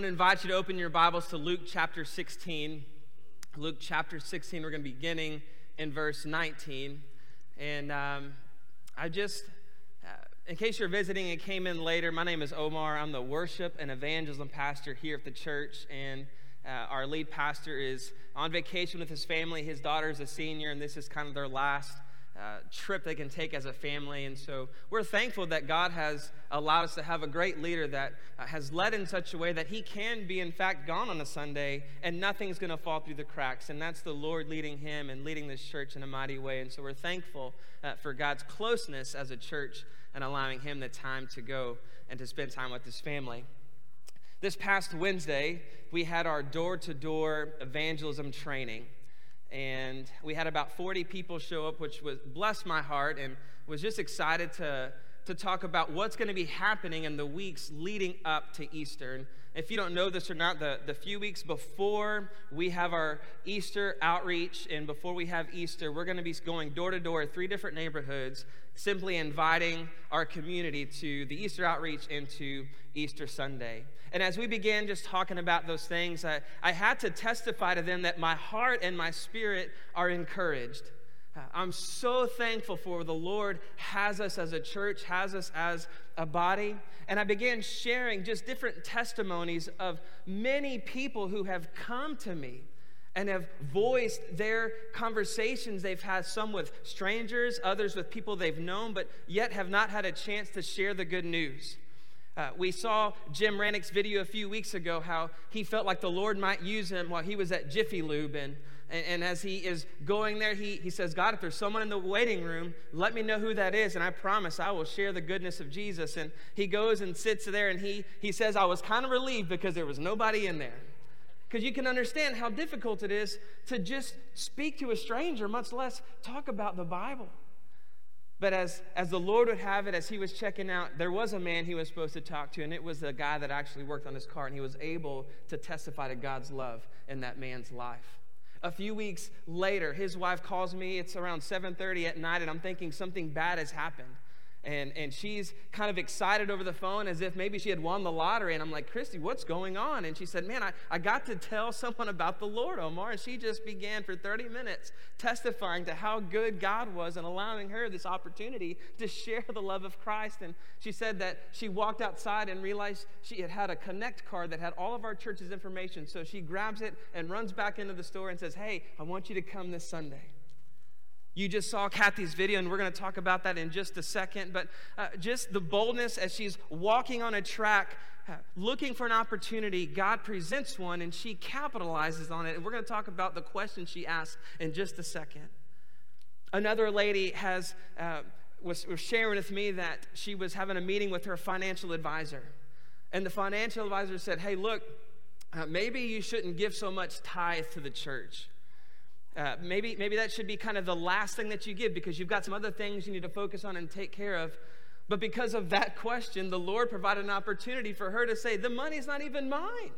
want to invite you to open your Bibles to Luke chapter 16. Luke chapter 16, we're going to be beginning in verse 19. And um, I just, uh, in case you're visiting and came in later, my name is Omar. I'm the worship and evangelism pastor here at the church. And uh, our lead pastor is on vacation with his family. His daughter is a senior, and this is kind of their last uh, trip they can take as a family. And so we're thankful that God has allowed us to have a great leader that uh, has led in such a way that he can be, in fact, gone on a Sunday and nothing's going to fall through the cracks. And that's the Lord leading him and leading this church in a mighty way. And so we're thankful uh, for God's closeness as a church and allowing him the time to go and to spend time with his family. This past Wednesday, we had our door to door evangelism training and we had about 40 people show up, which was bless my heart and was just excited to, to talk about what's going to be happening in the weeks leading up to Easter. If you don't know this or not, the, the few weeks before we have our Easter outreach and before we have Easter, we're going to be going door to door, three different neighborhoods, simply inviting our community to the Easter outreach and to Easter Sunday. And as we began just talking about those things, I, I had to testify to them that my heart and my spirit are encouraged. I'm so thankful for the Lord has us as a church, has us as a body. And I began sharing just different testimonies of many people who have come to me and have voiced their conversations they've had, some with strangers, others with people they've known, but yet have not had a chance to share the good news. Uh, we saw Jim Rannick's video a few weeks ago how he felt like the Lord might use him while he was at Jiffy Lube. And, and, and, as he is going there, he, he says, God, if there's someone in the waiting room, let me know who that is. And I promise I will share the goodness of Jesus. And he goes and sits there and he, he says, I was kind of relieved because there was nobody in there. Because you can understand how difficult it is to just speak to a stranger, much less talk about the Bible. But as, as the Lord would have it, as he was checking out, there was a man he was supposed to talk to, and it was the guy that actually worked on his car, and he was able to testify to God's love in that man's life. A few weeks later, his wife calls me. It's around 7:30 at night, and I'm thinking something bad has happened. And, and she's kind of excited over the phone as if maybe she had won the lottery. And I'm like, Christy, what's going on? And she said, Man, I, I got to tell someone about the Lord, Omar. And she just began for 30 minutes testifying to how good God was and allowing her this opportunity to share the love of Christ. And she said that she walked outside and realized she had had a connect card that had all of our church's information. So she grabs it and runs back into the store and says, Hey, I want you to come this Sunday. You just saw Kathy's video, and we're going to talk about that in just a second. But uh, just the boldness as she's walking on a track, uh, looking for an opportunity, God presents one, and she capitalizes on it. And we're going to talk about the question she asked in just a second. Another lady has uh, was, was sharing with me that she was having a meeting with her financial advisor, and the financial advisor said, "Hey, look, uh, maybe you shouldn't give so much tithe to the church." Uh, maybe, maybe that should be kind of the last thing that you give because you've got some other things you need to focus on and take care of. But because of that question, the Lord provided an opportunity for her to say, The money's not even mine.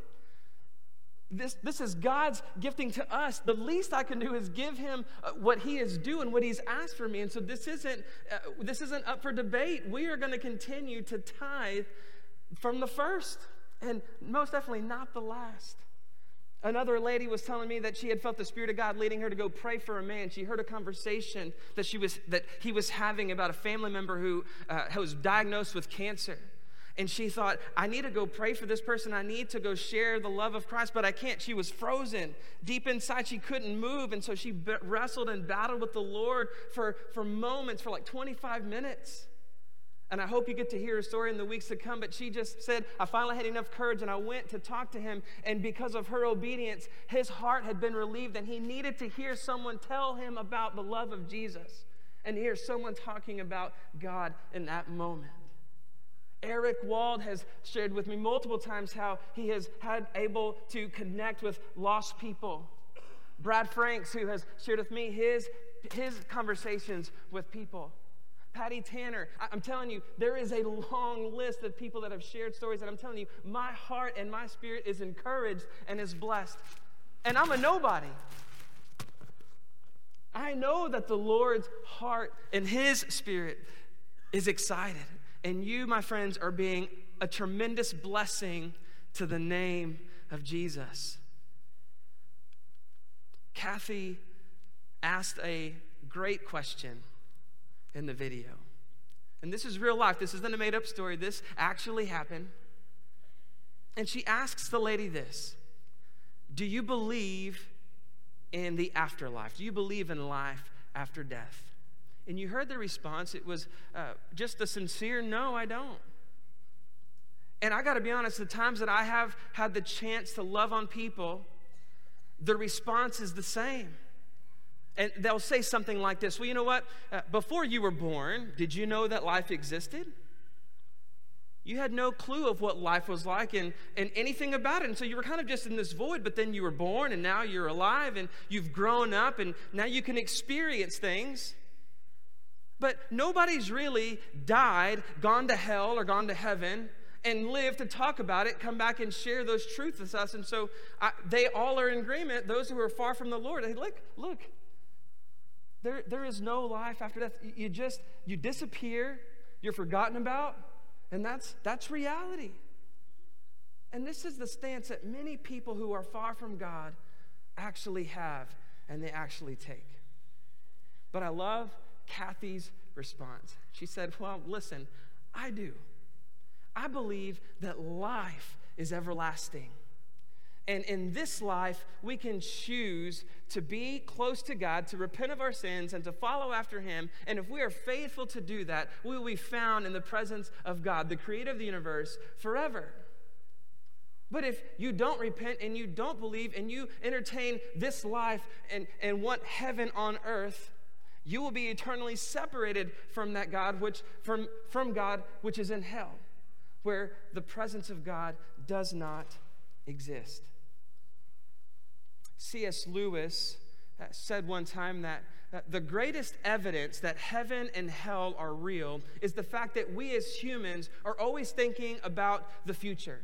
This, this is God's gifting to us. The least I can do is give him uh, what he is doing, what he's asked for me. And so this isn't, uh, this isn't up for debate. We are going to continue to tithe from the first and most definitely not the last. Another lady was telling me that she had felt the Spirit of God leading her to go pray for a man. She heard a conversation that, she was, that he was having about a family member who uh, was diagnosed with cancer. And she thought, I need to go pray for this person. I need to go share the love of Christ, but I can't. She was frozen. Deep inside, she couldn't move. And so she wrestled and battled with the Lord for, for moments, for like 25 minutes. And I hope you get to hear her story in the weeks to come. But she just said, I finally had enough courage and I went to talk to him. And because of her obedience, his heart had been relieved and he needed to hear someone tell him about the love of Jesus and hear someone talking about God in that moment. Eric Wald has shared with me multiple times how he has had able to connect with lost people. Brad Franks, who has shared with me his, his conversations with people. Patty Tanner. I'm telling you, there is a long list of people that have shared stories that I'm telling you, my heart and my spirit is encouraged and is blessed. And I'm a nobody. I know that the Lord's heart and his spirit is excited. And you, my friends, are being a tremendous blessing to the name of Jesus. Kathy asked a great question in the video. And this is real life. This isn't a made up story. This actually happened. And she asks the lady this Do you believe in the afterlife? Do you believe in life after death? And you heard the response. It was uh, just a sincere no, I don't. And I got to be honest, the times that I have had the chance to love on people, the response is the same. And they'll say something like this Well, you know what? Uh, before you were born, did you know that life existed? You had no clue of what life was like and, and anything about it. And so you were kind of just in this void, but then you were born and now you're alive and you've grown up and now you can experience things. But nobody's really died, gone to hell or gone to heaven and lived to talk about it, come back and share those truths with us. And so I, they all are in agreement. Those who are far from the Lord, they look, look, there, there is no life after death. You just, you disappear, you're forgotten about, and that's, that's reality. And this is the stance that many people who are far from God actually have and they actually take. But I love Kathy's response. She said, Well, listen, I do. I believe that life is everlasting. And in this life, we can choose to be close to God, to repent of our sins, and to follow after Him. And if we are faithful to do that, we will be found in the presence of God, the creator of the universe, forever. But if you don't repent and you don't believe and you entertain this life and, and want heaven on earth, you will be eternally separated from that God, which from, from God which is in hell, where the presence of God does not exist. C.S. Lewis uh, said one time that uh, the greatest evidence that heaven and hell are real is the fact that we as humans are always thinking about the future.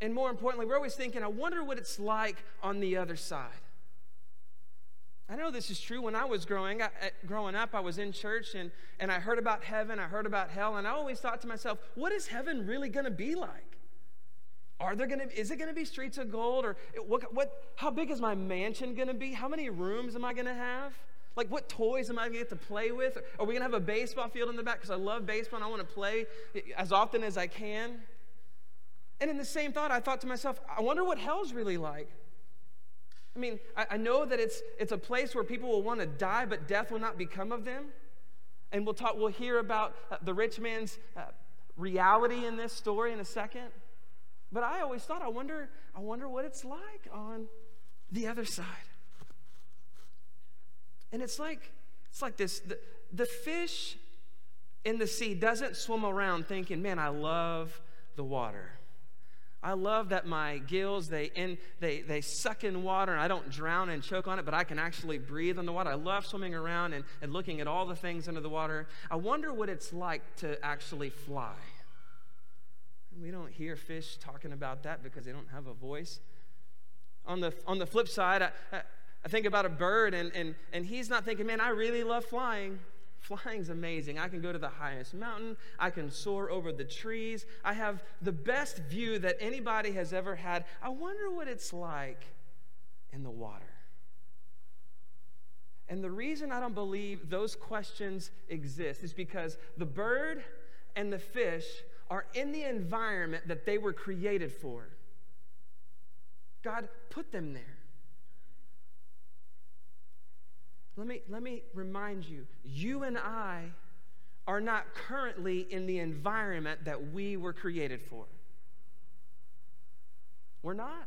And more importantly, we're always thinking, I wonder what it's like on the other side. I know this is true. When I was growing, I, growing up, I was in church and, and I heard about heaven, I heard about hell, and I always thought to myself, what is heaven really going to be like? Are there going to is it going to be streets of gold or what, what how big is my mansion going to be? How many rooms am I going to have? Like what toys am I going to get to play with? Are we going to have a baseball field in the back cuz I love baseball and I want to play as often as I can? And in the same thought, I thought to myself, I wonder what hell's really like. I mean, I, I know that it's, it's a place where people will want to die, but death will not become of them. And we'll talk, we'll hear about uh, the rich man's uh, reality in this story in a second. But I always thought, I wonder, I wonder what it's like on the other side. And it's like, it's like this the, the fish in the sea doesn't swim around thinking, man, I love the water. I love that my gills, they, in, they, they suck in water and I don't drown and choke on it, but I can actually breathe in the water. I love swimming around and, and looking at all the things under the water. I wonder what it's like to actually fly. We don't hear fish talking about that because they don't have a voice. On the, on the flip side, I, I, think about a bird, and, and, and he's not thinking, man, I really love flying. Flying's amazing. I can go to the highest mountain. I can soar over the trees. I have the best view that anybody has ever had. I wonder what it's like in the water. And the reason I don't believe those questions exist is because the bird and the fish are in the environment that they were created for. God put them there. Let me, let me remind you you and I are not currently in the environment that we were created for. We're not.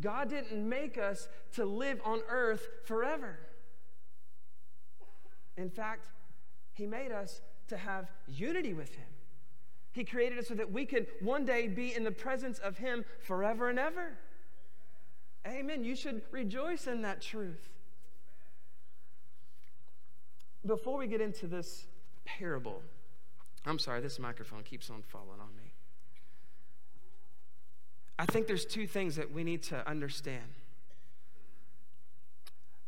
God didn't make us to live on earth forever. In fact, He made us to have unity with Him. He created us so that we could one day be in the presence of Him forever and ever. Amen. You should rejoice in that truth. Before we get into this parable, I'm sorry, this microphone keeps on falling on me. I think there's two things that we need to understand.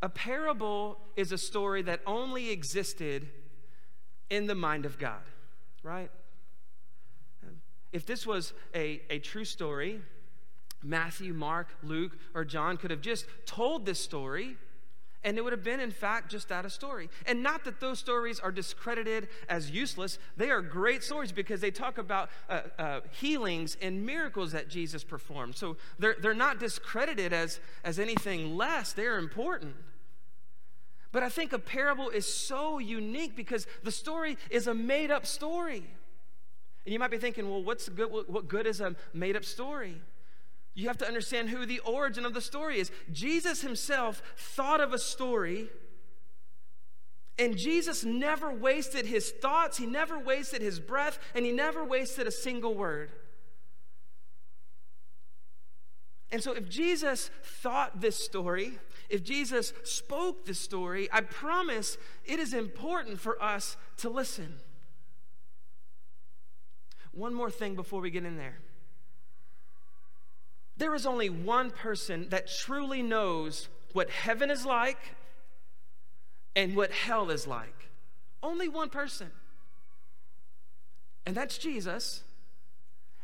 A parable is a story that only existed in the mind of God, right? If this was a, a true story, Matthew, Mark, Luke, or John could have just told this story and it would have been, in fact, just that a story. And not that those stories are discredited as useless. They are great stories because they talk about uh, uh, healings and miracles that Jesus performed. So they're, they're not discredited as, as anything less, they're important. But I think a parable is so unique because the story is a made up story. And you might be thinking, well, what's good, what good is a made up story? You have to understand who the origin of the story is. Jesus himself thought of a story, and Jesus never wasted his thoughts, he never wasted his breath, and he never wasted a single word. And so, if Jesus thought this story, if Jesus spoke this story, I promise it is important for us to listen. One more thing before we get in there. There is only one person that truly knows what heaven is like and what hell is like. Only one person. And that's Jesus.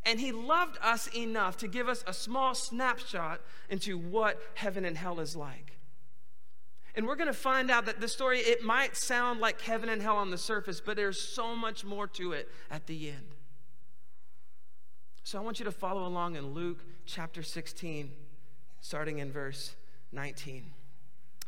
And he loved us enough to give us a small snapshot into what heaven and hell is like. And we're going to find out that the story, it might sound like heaven and hell on the surface, but there's so much more to it at the end. So I want you to follow along in Luke chapter 16, starting in verse 19.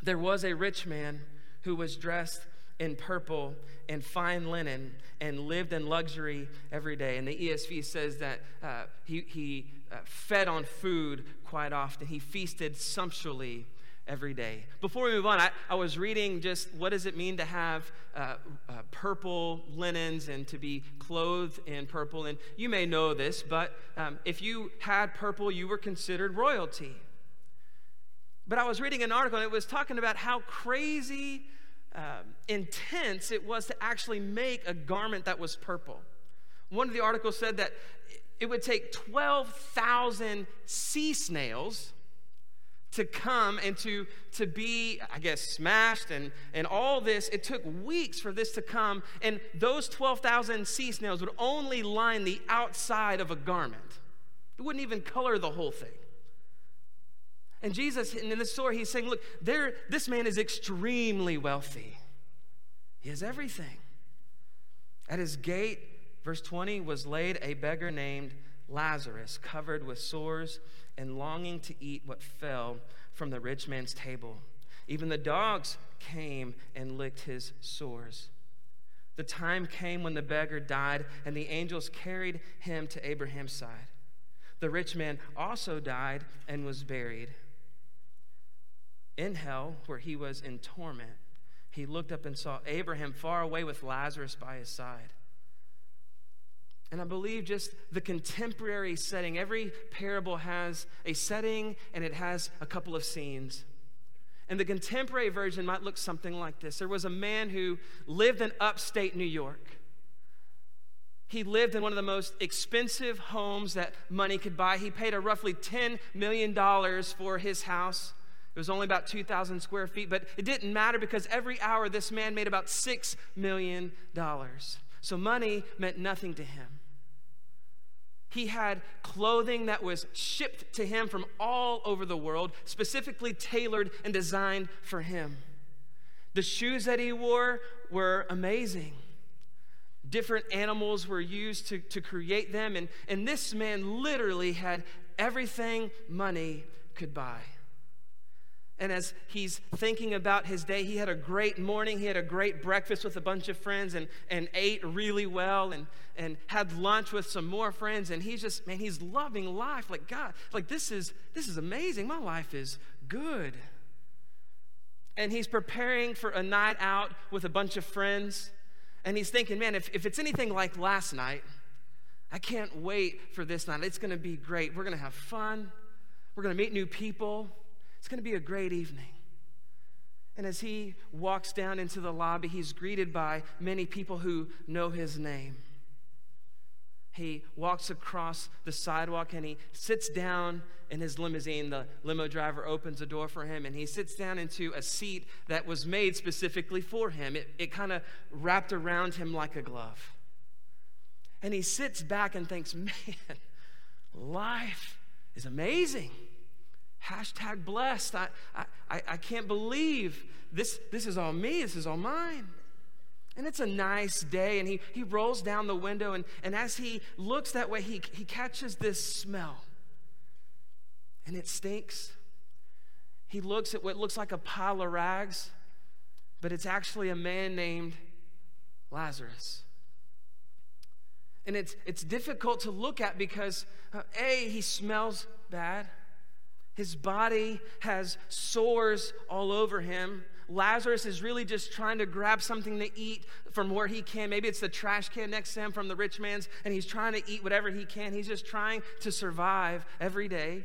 There was a rich man who was dressed in purple and fine linen and lived in luxury every day. And the ESV says that uh, he, he uh, fed on food quite often, he feasted sumptuously every day. Before we move on, I, I was reading just what does it mean to have uh, uh, purple linens and to be clothed in purple. And you may know this, but um, if you had purple, you were considered royalty. But I was reading an article and it was talking about how crazy um, intense it was to actually make a garment that was purple. One of the articles said that it would take 12,000 sea snails to come and to, to be, I guess, smashed and, and all this. It took weeks for this to come, and those 12,000 sea snails would only line the outside of a garment. It wouldn't even color the whole thing. And Jesus, in this story, he's saying, Look, there, this man is extremely wealthy. He has everything. At his gate, verse 20, was laid a beggar named Lazarus, covered with sores and longing to eat what fell from the rich man's table. Even the dogs came and licked his sores. The time came when the beggar died, and the angels carried him to Abraham's side. The rich man also died and was buried. In hell, where he was in torment, he looked up and saw Abraham far away with Lazarus by his side. And I believe just the contemporary setting, every parable has a setting and it has a couple of scenes. And the contemporary version might look something like this There was a man who lived in upstate New York. He lived in one of the most expensive homes that money could buy. He paid a roughly $10 million for his house. It was only about 2,000 square feet, but it didn't matter because every hour this man made about $6 million. So money meant nothing to him. He had clothing that was shipped to him from all over the world, specifically tailored and designed for him. The shoes that he wore were amazing. Different animals were used to, to create them, and, and this man literally had everything money could buy. And as he's thinking about his day, he had a great morning. He had a great breakfast with a bunch of friends and, and ate really well and, and had lunch with some more friends. And he's just, man, he's loving life. Like, God, like this is this is amazing. My life is good. And he's preparing for a night out with a bunch of friends. And he's thinking, man, if, if it's anything like last night, I can't wait for this night. It's going to be great. We're going to have fun. We're going to meet new people. It's going to be a great evening. And as he walks down into the lobby, he's greeted by many people who know his name. He walks across the sidewalk and he sits down in his limousine. The limo driver opens the door for him and he sits down into a seat that was made specifically for him. It, it kind of wrapped around him like a glove. And he sits back and thinks, man, life is amazing. Hashtag blessed. I, I, I can't believe this, this is all me, this is all mine. And it's a nice day, and he, he rolls down the window, and, and as he looks that way, he, he catches this smell. And it stinks. He looks at what looks like a pile of rags, but it's actually a man named Lazarus. And it's, it's difficult to look at because, uh, A, he smells bad. His body has sores all over him. Lazarus is really just trying to grab something to eat from where he can. Maybe it's the trash can next to him from the rich man's, and he's trying to eat whatever he can. He's just trying to survive every day.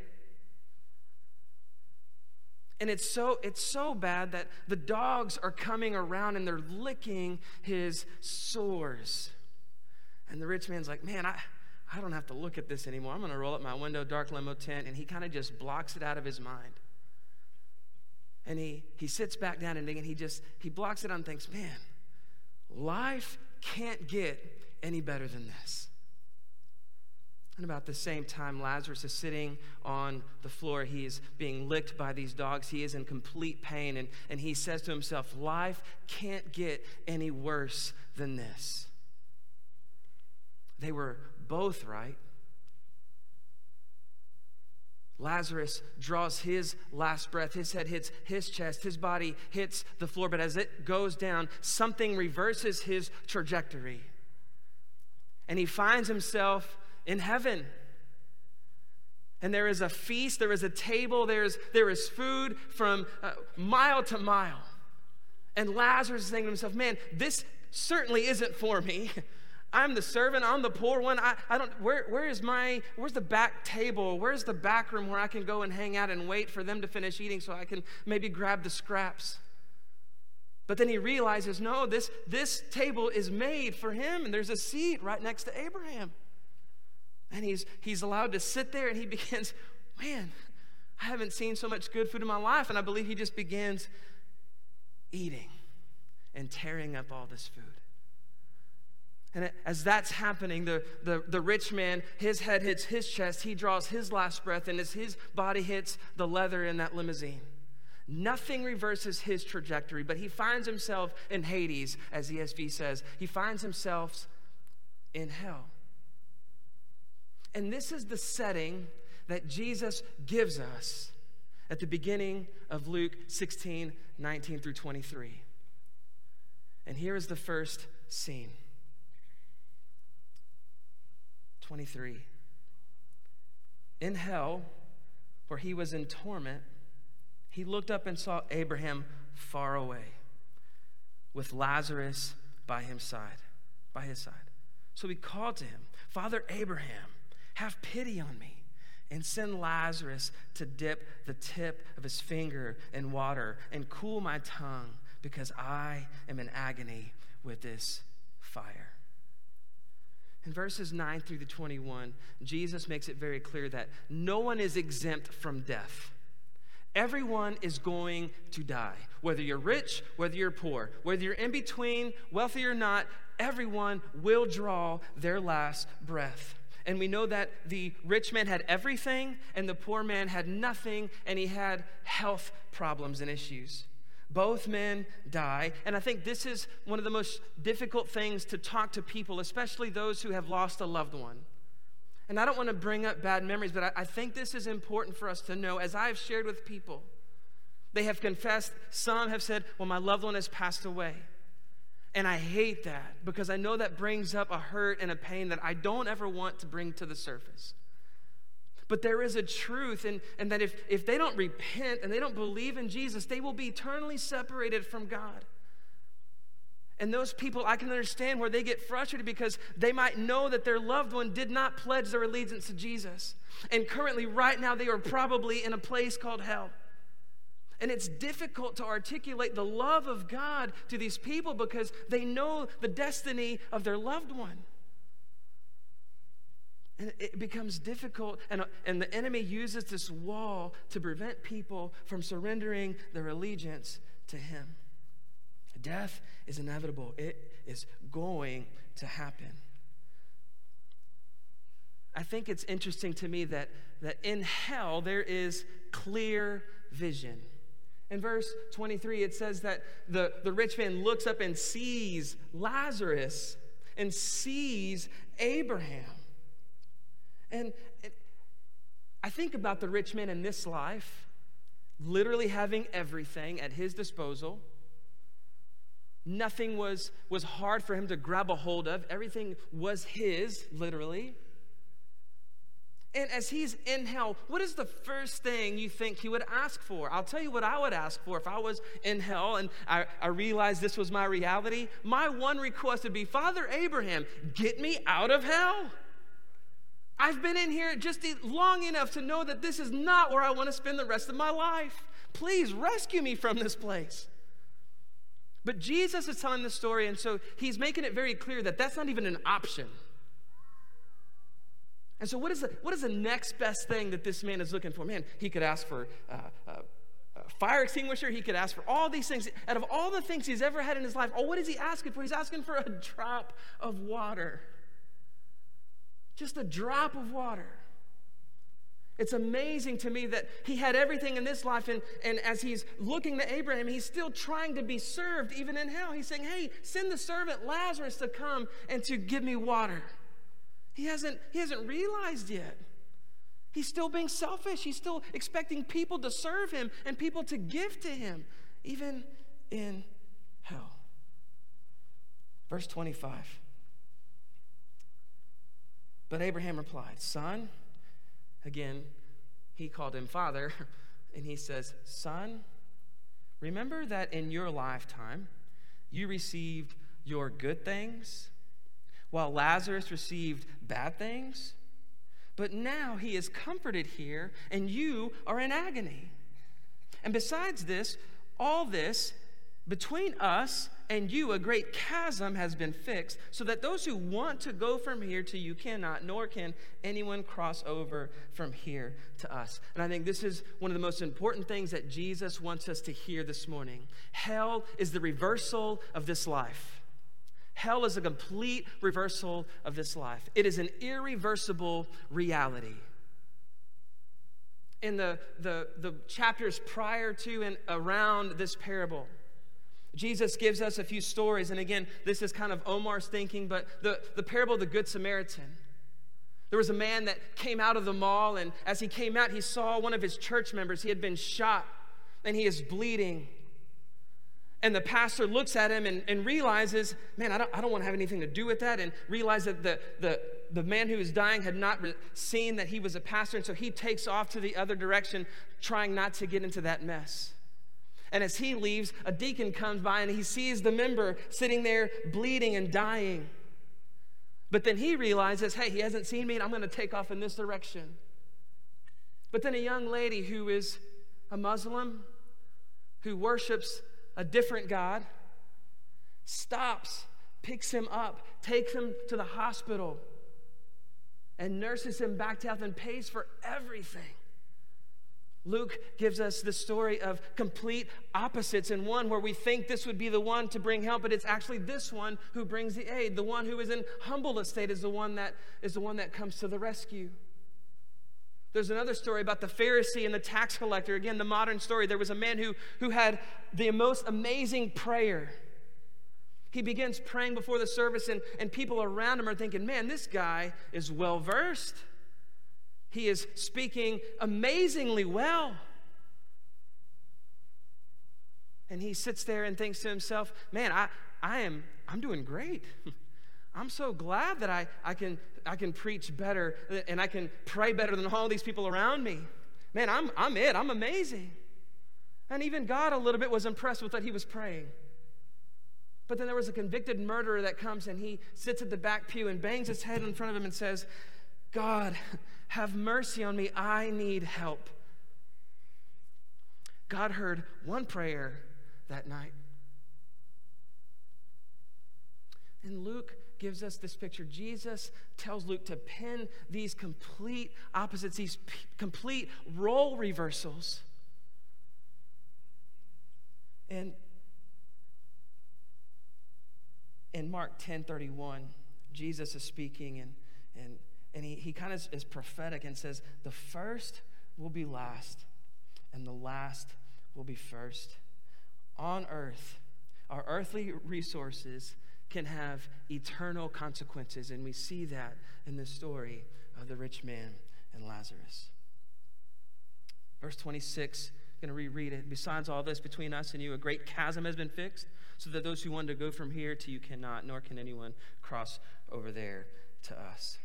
And it's so, it's so bad that the dogs are coming around and they're licking his sores. And the rich man's like, man, I, I don't have to look at this anymore. I'm going to roll up my window, dark limo tent. And he kind of just blocks it out of his mind. And he, he sits back down and he just, he blocks it out and thinks, man, life can't get any better than this. And about the same time, Lazarus is sitting on the floor. He is being licked by these dogs. He is in complete pain. And, and he says to himself, Life can't get any worse than this. They were both right. Lazarus draws his last breath. His head hits his chest. His body hits the floor. But as it goes down, something reverses his trajectory. And he finds himself in heaven. And there is a feast, there is a table, there is, there is food from uh, mile to mile. And Lazarus is saying to himself, Man, this certainly isn't for me. I'm the servant, I'm the poor one. I, I don't, where, where is my, where's the back table? Where's the back room where I can go and hang out and wait for them to finish eating so I can maybe grab the scraps? But then he realizes, no, this, this table is made for him, and there's a seat right next to Abraham. And he's, he's allowed to sit there and he begins, man, I haven't seen so much good food in my life. And I believe he just begins eating and tearing up all this food. And as that's happening, the, the, the rich man, his head hits his chest, he draws his last breath, and as his body hits the leather in that limousine, nothing reverses his trajectory, but he finds himself in Hades, as ESV says. He finds himself in hell. And this is the setting that Jesus gives us at the beginning of Luke 16, 19 through 23. And here is the first scene. 23. In hell, where he was in torment, he looked up and saw Abraham far away with Lazarus by his side, by his side. So he called to him, "Father Abraham, have pity on me and send Lazarus to dip the tip of his finger in water and cool my tongue because I am in agony with this fire." In verses 9 through the 21, Jesus makes it very clear that no one is exempt from death. Everyone is going to die. Whether you're rich, whether you're poor, whether you're in between, wealthy or not, everyone will draw their last breath. And we know that the rich man had everything and the poor man had nothing, and he had health problems and issues. Both men die. And I think this is one of the most difficult things to talk to people, especially those who have lost a loved one. And I don't want to bring up bad memories, but I, I think this is important for us to know. As I've shared with people, they have confessed, some have said, Well, my loved one has passed away. And I hate that because I know that brings up a hurt and a pain that I don't ever want to bring to the surface. But there is a truth, and, and that if, if they don't repent and they don't believe in Jesus, they will be eternally separated from God. And those people, I can understand where they get frustrated because they might know that their loved one did not pledge their allegiance to Jesus. And currently, right now, they are probably in a place called hell. And it's difficult to articulate the love of God to these people because they know the destiny of their loved one. And it becomes difficult, and, and the enemy uses this wall to prevent people from surrendering their allegiance to him. Death is inevitable, it is going to happen. I think it's interesting to me that, that in hell there is clear vision. In verse 23, it says that the, the rich man looks up and sees Lazarus and sees Abraham. And, and I think about the rich man in this life, literally having everything at his disposal. Nothing was, was hard for him to grab a hold of, everything was his, literally. And as he's in hell, what is the first thing you think he would ask for? I'll tell you what I would ask for if I was in hell and I, I realized this was my reality. My one request would be Father Abraham, get me out of hell. I've been in here just long enough to know that this is not where I want to spend the rest of my life. Please rescue me from this place. But Jesus is telling this story, and so he's making it very clear that that's not even an option. And so, what is, the, what is the next best thing that this man is looking for? Man, he could ask for uh, uh, a fire extinguisher, he could ask for all these things. Out of all the things he's ever had in his life, oh, what is he asking for? He's asking for a drop of water. Just a drop of water. It's amazing to me that he had everything in this life, and, and as he's looking to Abraham, he's still trying to be served, even in hell. He's saying, Hey, send the servant Lazarus to come and to give me water. He hasn't, he hasn't realized yet. He's still being selfish. He's still expecting people to serve him and people to give to him, even in hell. Verse 25. But Abraham replied, Son, again, he called him father, and he says, Son, remember that in your lifetime you received your good things while Lazarus received bad things. But now he is comforted here, and you are in agony. And besides this, all this, between us and you, a great chasm has been fixed, so that those who want to go from here to you cannot, nor can anyone cross over from here to us. And I think this is one of the most important things that Jesus wants us to hear this morning. Hell is the reversal of this life. Hell is a complete reversal of this life, it is an irreversible reality. In the, the, the chapters prior to and around this parable, Jesus gives us a few stories. And again, this is kind of Omar's thinking, but the, the parable of the Good Samaritan. There was a man that came out of the mall, and as he came out, he saw one of his church members. He had been shot, and he is bleeding. And the pastor looks at him and, and realizes, man, I don't, I don't want to have anything to do with that. And realizes that the, the, the man who was dying had not seen that he was a pastor. And so he takes off to the other direction, trying not to get into that mess. And as he leaves, a deacon comes by and he sees the member sitting there bleeding and dying. But then he realizes, hey, he hasn't seen me and I'm going to take off in this direction. But then a young lady who is a Muslim, who worships a different God, stops, picks him up, takes him to the hospital, and nurses him back to health and pays for everything. Luke gives us the story of complete opposites, in one where we think this would be the one to bring help, but it's actually this one who brings the aid. The one who is in humble estate is the one that is the one that comes to the rescue. There's another story about the Pharisee and the tax collector. Again, the modern story. There was a man who, who had the most amazing prayer. He begins praying before the service, and, and people around him are thinking, man, this guy is well versed. He is speaking amazingly well. And he sits there and thinks to himself, man, I, I am I'm doing great. I'm so glad that I, I, can, I can preach better and I can pray better than all these people around me. Man, I'm, I'm it. I'm amazing. And even God, a little bit, was impressed with what he was praying. But then there was a convicted murderer that comes and he sits at the back pew and bangs his head in front of him and says, God, have mercy on me. I need help. God heard one prayer that night. And Luke gives us this picture. Jesus tells Luke to pin these complete opposites, these p- complete role reversals. And in Mark 10 31, Jesus is speaking, and, and, and he, he kind of is prophetic and says, The first will be last, and the last will be first. On earth, our earthly resources can have eternal consequences, and we see that in the story of the rich man and Lazarus. Verse 26, I'm going to reread it. Besides all this, between us and you, a great chasm has been fixed, so that those who want to go from here to you cannot, nor can anyone cross over there to us.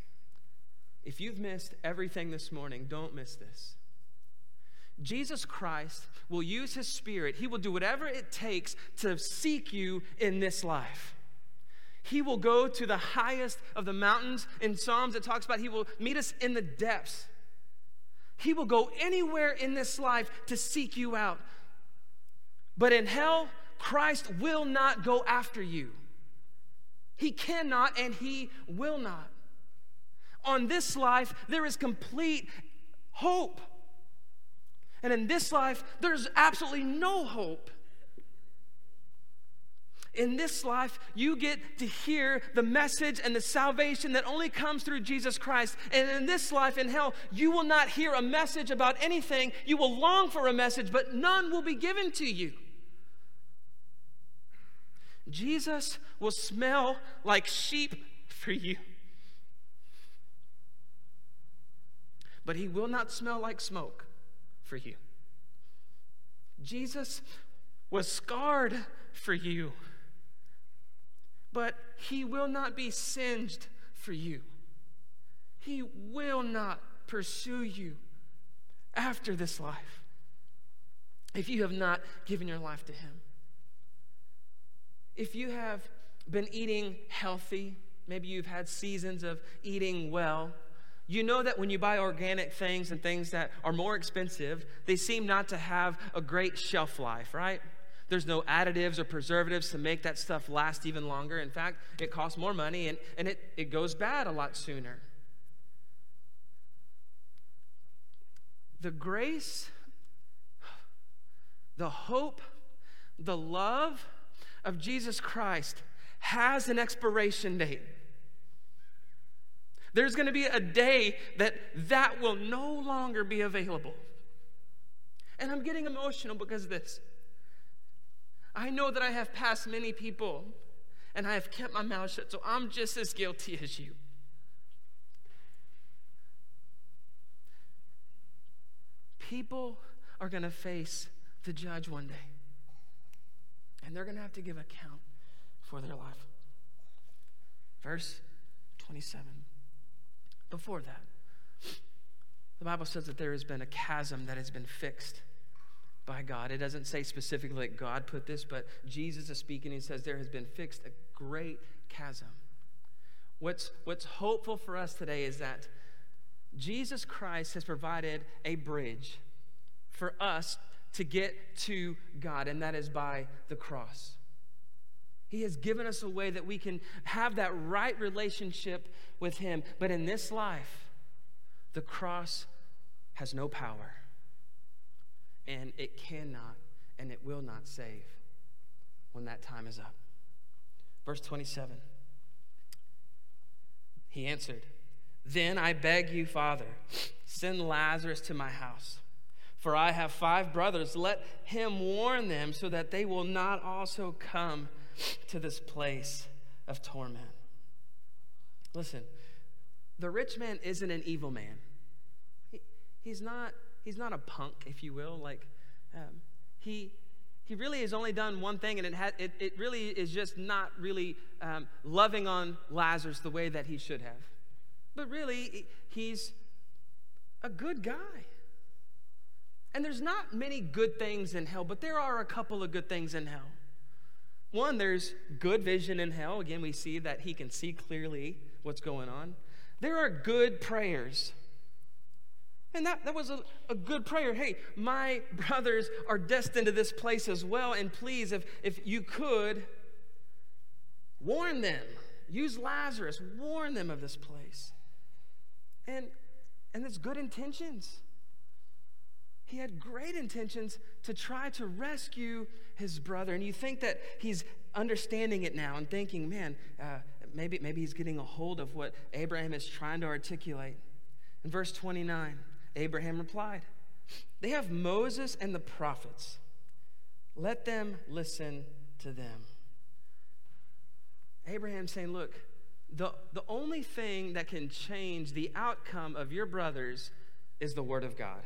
If you've missed everything this morning, don't miss this. Jesus Christ will use his spirit, he will do whatever it takes to seek you in this life. He will go to the highest of the mountains. In Psalms, it talks about he will meet us in the depths. He will go anywhere in this life to seek you out. But in hell, Christ will not go after you. He cannot and he will not. On this life, there is complete hope. And in this life, there's absolutely no hope. In this life, you get to hear the message and the salvation that only comes through Jesus Christ. And in this life, in hell, you will not hear a message about anything. You will long for a message, but none will be given to you. Jesus will smell like sheep for you. But he will not smell like smoke for you. Jesus was scarred for you but he will not be singed for you. He will not pursue you after this life if you have not given your life to him. If you have been eating healthy, maybe you've had seasons of eating well, you know that when you buy organic things and things that are more expensive, they seem not to have a great shelf life, right? There's no additives or preservatives to make that stuff last even longer. In fact, it costs more money and, and it, it goes bad a lot sooner. The grace, the hope, the love of Jesus Christ has an expiration date. There's going to be a day that that will no longer be available. And I'm getting emotional because of this. I know that I have passed many people and I have kept my mouth shut, so I'm just as guilty as you. People are going to face the judge one day, and they're going to have to give account for their life. Verse 27. Before that, the Bible says that there has been a chasm that has been fixed by God. It doesn't say specifically that God put this, but Jesus is speaking. He says there has been fixed a great chasm. What's, what's hopeful for us today is that Jesus Christ has provided a bridge for us to get to God, and that is by the cross. He has given us a way that we can have that right relationship with Him. But in this life, the cross has no power and it cannot and it will not save when that time is up. Verse 27 He answered, Then I beg you, Father, send Lazarus to my house. For I have five brothers. Let him warn them so that they will not also come to this place of torment. Listen, the rich man isn't an evil man. He, he's not he's not a punk, if you will. Like, um, he, he really has only done one thing, and it, ha- it, it really is just not really um, loving on Lazarus the way that he should have. But really, he's a good guy. And there's not many good things in hell, but there are a couple of good things in hell. One, there's good vision in hell. Again, we see that he can see clearly what's going on. There are good prayers. And that, that was a, a good prayer. Hey, my brothers are destined to this place as well. And please, if, if you could, warn them. Use Lazarus. Warn them of this place. And, and it's good intentions. He had great intentions to try to rescue his brother. And you think that he's understanding it now and thinking, man, uh, maybe, maybe he's getting a hold of what Abraham is trying to articulate. In verse 29, Abraham replied, They have Moses and the prophets. Let them listen to them. Abraham saying, Look, the, the only thing that can change the outcome of your brothers is the Word of God.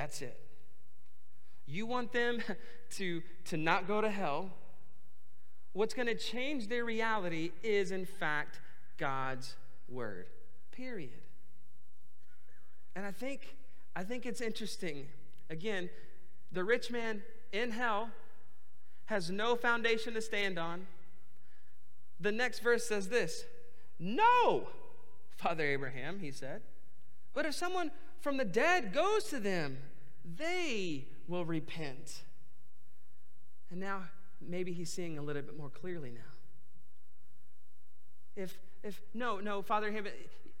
That's it. You want them to, to not go to hell. What's going to change their reality is, in fact, God's Word. Period. And I think, I think it's interesting. Again, the rich man in hell has no foundation to stand on. The next verse says this No, Father Abraham, he said. But if someone from the dead goes to them, they will repent. And now maybe he's seeing a little bit more clearly now. If, if no, no, Father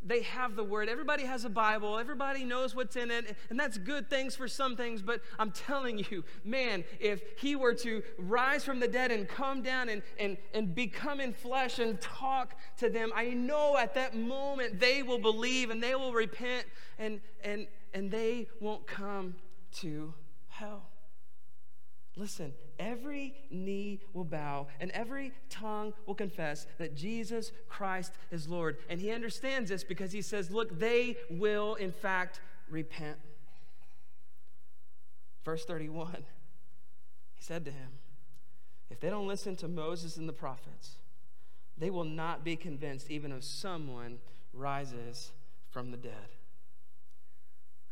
they have the word. Everybody has a Bible. Everybody knows what's in it. And that's good things for some things. But I'm telling you, man, if he were to rise from the dead and come down and, and, and become in flesh and talk to them, I know at that moment they will believe and they will repent and, and, and they won't come to hell. Listen, every knee will bow and every tongue will confess that Jesus Christ is Lord. And he understands this because he says, Look, they will in fact repent. Verse 31, he said to him, If they don't listen to Moses and the prophets, they will not be convinced even if someone rises from the dead.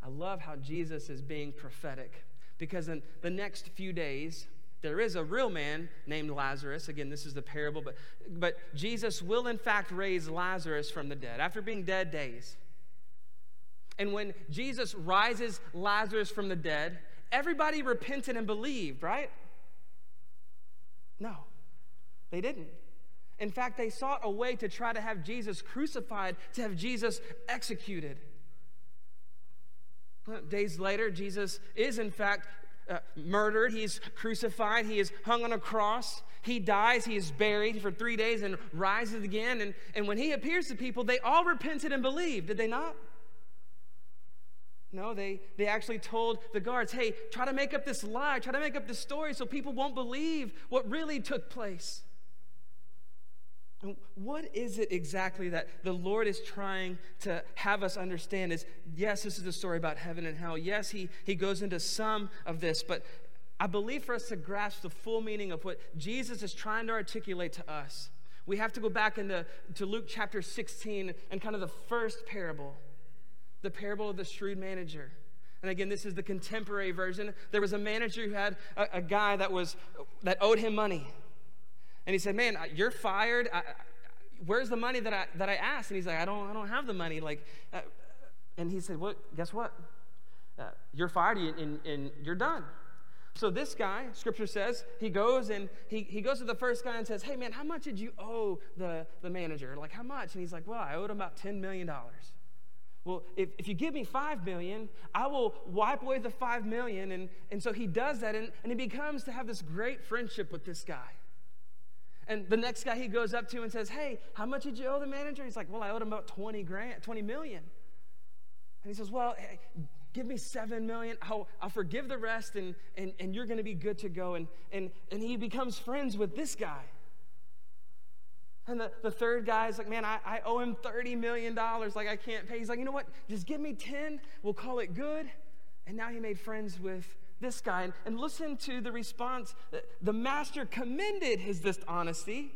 I love how Jesus is being prophetic because in the next few days, there is a real man named Lazarus. Again, this is the parable, but, but Jesus will in fact raise Lazarus from the dead after being dead days. And when Jesus rises Lazarus from the dead, everybody repented and believed, right? No, they didn't. In fact, they sought a way to try to have Jesus crucified, to have Jesus executed. Days later, Jesus is in fact uh, murdered. He's crucified. He is hung on a cross. He dies. He is buried for three days and rises again. And, and when he appears to people, they all repented and believed. Did they not? No, they, they actually told the guards, hey, try to make up this lie, try to make up this story so people won't believe what really took place. What is it exactly that the Lord is trying to have us understand? Is yes, this is a story about heaven and hell. Yes, he, he goes into some of this, but I believe for us to grasp the full meaning of what Jesus is trying to articulate to us, we have to go back into to Luke chapter 16 and kind of the first parable, the parable of the shrewd manager. And again, this is the contemporary version. There was a manager who had a, a guy that was that owed him money. And he said, Man, you're fired. I, where's the money that I, that I asked? And he's like, I don't, I don't have the money. Like, uh, and he said, Well, guess what? Uh, you're fired and, and you're done. So this guy, scripture says, he goes and he, he goes to the first guy and says, Hey man, how much did you owe the, the manager? Like, how much? And he's like, Well, I owed him about $10 million. Well, if, if you give me five million, I will wipe away the five million. And, and so he does that, and, and he becomes to have this great friendship with this guy. And the next guy he goes up to and says, Hey, how much did you owe the manager? He's like, Well, I owed him about 20 grand, 20 million. And he says, Well, hey, give me seven million. I'll, I'll forgive the rest and, and, and you're going to be good to go. And, and, and he becomes friends with this guy. And the, the third guy is like, man, I, I owe him $30 million. Like, I can't pay. He's like, you know what? Just give me 10. We'll call it good. And now he made friends with this guy. And, and listen to the response. The master commended his dishonesty,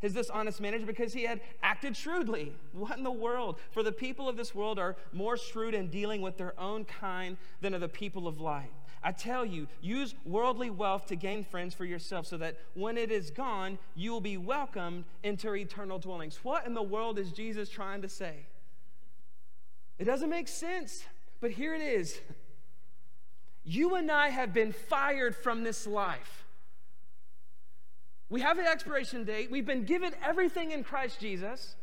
his dishonest manager, because he had acted shrewdly. What in the world? For the people of this world are more shrewd in dealing with their own kind than are the people of light. I tell you, use worldly wealth to gain friends for yourself so that when it is gone, you will be welcomed into eternal dwellings. What in the world is Jesus trying to say? It doesn't make sense, but here it is. You and I have been fired from this life. We have an expiration date. We've been given everything in Christ Jesus.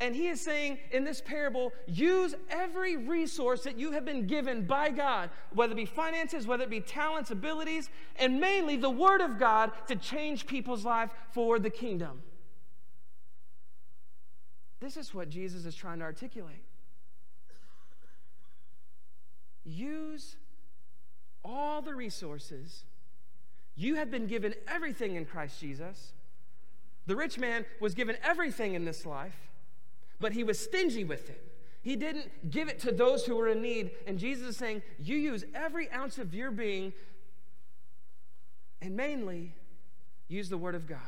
And he is saying in this parable, use every resource that you have been given by God, whether it be finances, whether it be talents, abilities, and mainly the Word of God to change people's life for the kingdom. This is what Jesus is trying to articulate. Use all the resources. You have been given everything in Christ Jesus. The rich man was given everything in this life but he was stingy with it. He didn't give it to those who were in need. And Jesus is saying, You use every ounce of your being, and mainly use the Word of God.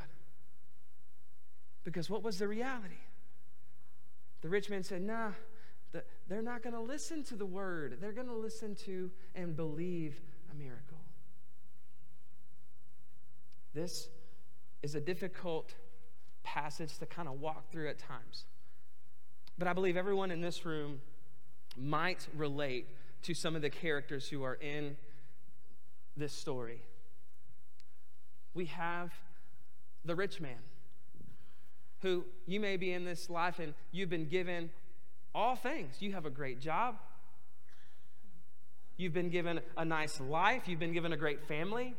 Because what was the reality? The rich man said, Nah, they're not going to listen to the Word. They're going to listen to and believe a miracle. This is a difficult passage to kind of walk through at times. But I believe everyone in this room might relate to some of the characters who are in this story. We have the rich man, who you may be in this life and you've been given all things. You have a great job, you've been given a nice life, you've been given a great family.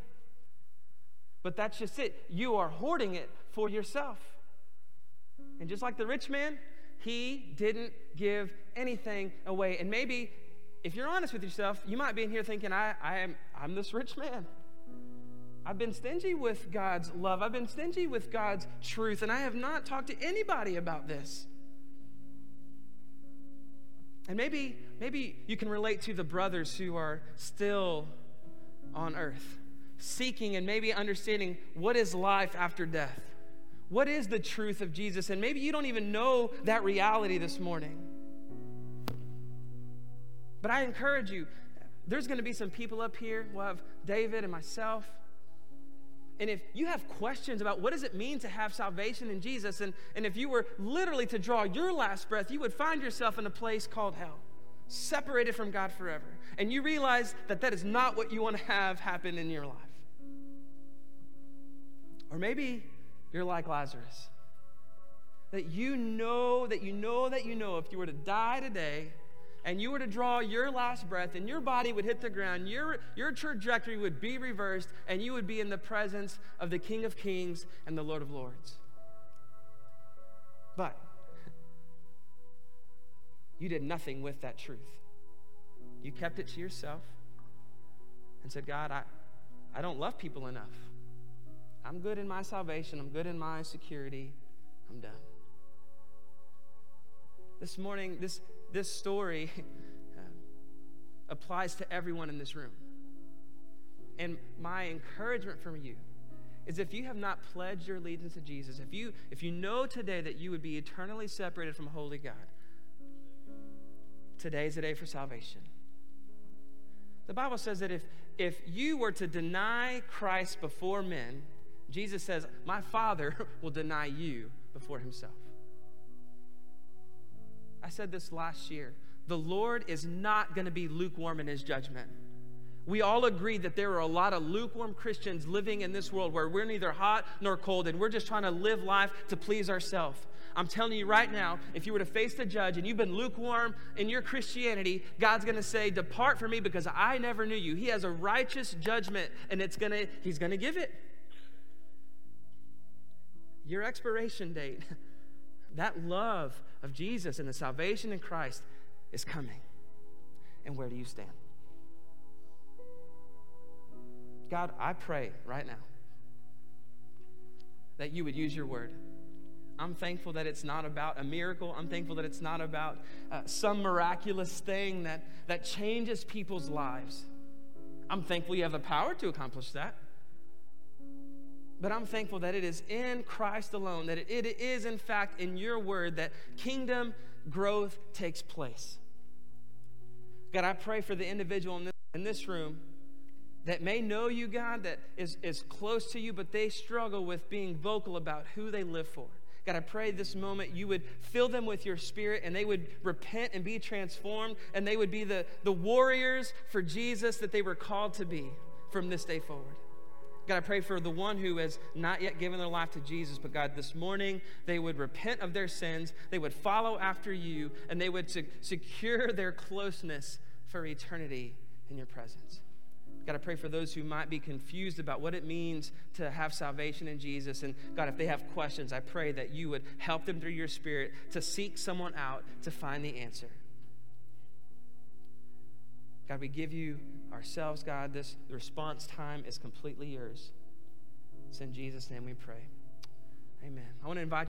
But that's just it. You are hoarding it for yourself. And just like the rich man, he didn't give anything away. And maybe, if you're honest with yourself, you might be in here thinking, I, I am, I'm this rich man. I've been stingy with God's love. I've been stingy with God's truth, and I have not talked to anybody about this. And maybe, maybe you can relate to the brothers who are still on earth, seeking and maybe understanding what is life after death. What is the truth of Jesus? And maybe you don't even know that reality this morning. But I encourage you, there's going to be some people up here. We'll have David and myself. And if you have questions about what does it mean to have salvation in Jesus, and, and if you were literally to draw your last breath, you would find yourself in a place called hell, separated from God forever. And you realize that that is not what you want to have happen in your life. Or maybe you're like Lazarus. That you know, that you know, that you know, if you were to die today and you were to draw your last breath and your body would hit the ground, your, your trajectory would be reversed and you would be in the presence of the King of Kings and the Lord of Lords. But you did nothing with that truth. You kept it to yourself and said, God, I, I don't love people enough. I'm good in my salvation, I'm good in my security, I'm done. This morning, this, this story uh, applies to everyone in this room. And my encouragement from you is if you have not pledged your allegiance to Jesus, if you, if you know today that you would be eternally separated from holy God, today is the day for salvation. The Bible says that if, if you were to deny Christ before men, Jesus says, My Father will deny you before himself. I said this last year. The Lord is not going to be lukewarm in his judgment. We all agree that there are a lot of lukewarm Christians living in this world where we're neither hot nor cold and we're just trying to live life to please ourselves. I'm telling you right now, if you were to face the judge and you've been lukewarm in your Christianity, God's going to say, "Depart from me because I never knew you." He has a righteous judgment and it's going to he's going to give it your expiration date, that love of Jesus and the salvation in Christ is coming. And where do you stand? God, I pray right now that you would use your word. I'm thankful that it's not about a miracle. I'm thankful that it's not about uh, some miraculous thing that, that changes people's lives. I'm thankful you have the power to accomplish that. But I'm thankful that it is in Christ alone, that it, is, in fact, in your word that kingdom growth takes place. God, I pray for the individual in this, in this room that may know you, God, that is, is close to you, but they struggle with being vocal about who they live for. God, I pray this moment you would fill them with your spirit and they would repent and be transformed and they would be the, the warriors for Jesus that they were called to be from this day forward. God, I pray for the one who has not yet given their life to Jesus, but God, this morning they would repent of their sins, they would follow after you, and they would secure their closeness for eternity in your presence. God, I pray for those who might be confused about what it means to have salvation in Jesus. And God, if they have questions, I pray that you would help them through your spirit to seek someone out to find the answer. God, we give you ourselves, God. This response time is completely yours. It's in Jesus' name we pray. Amen. I want to invite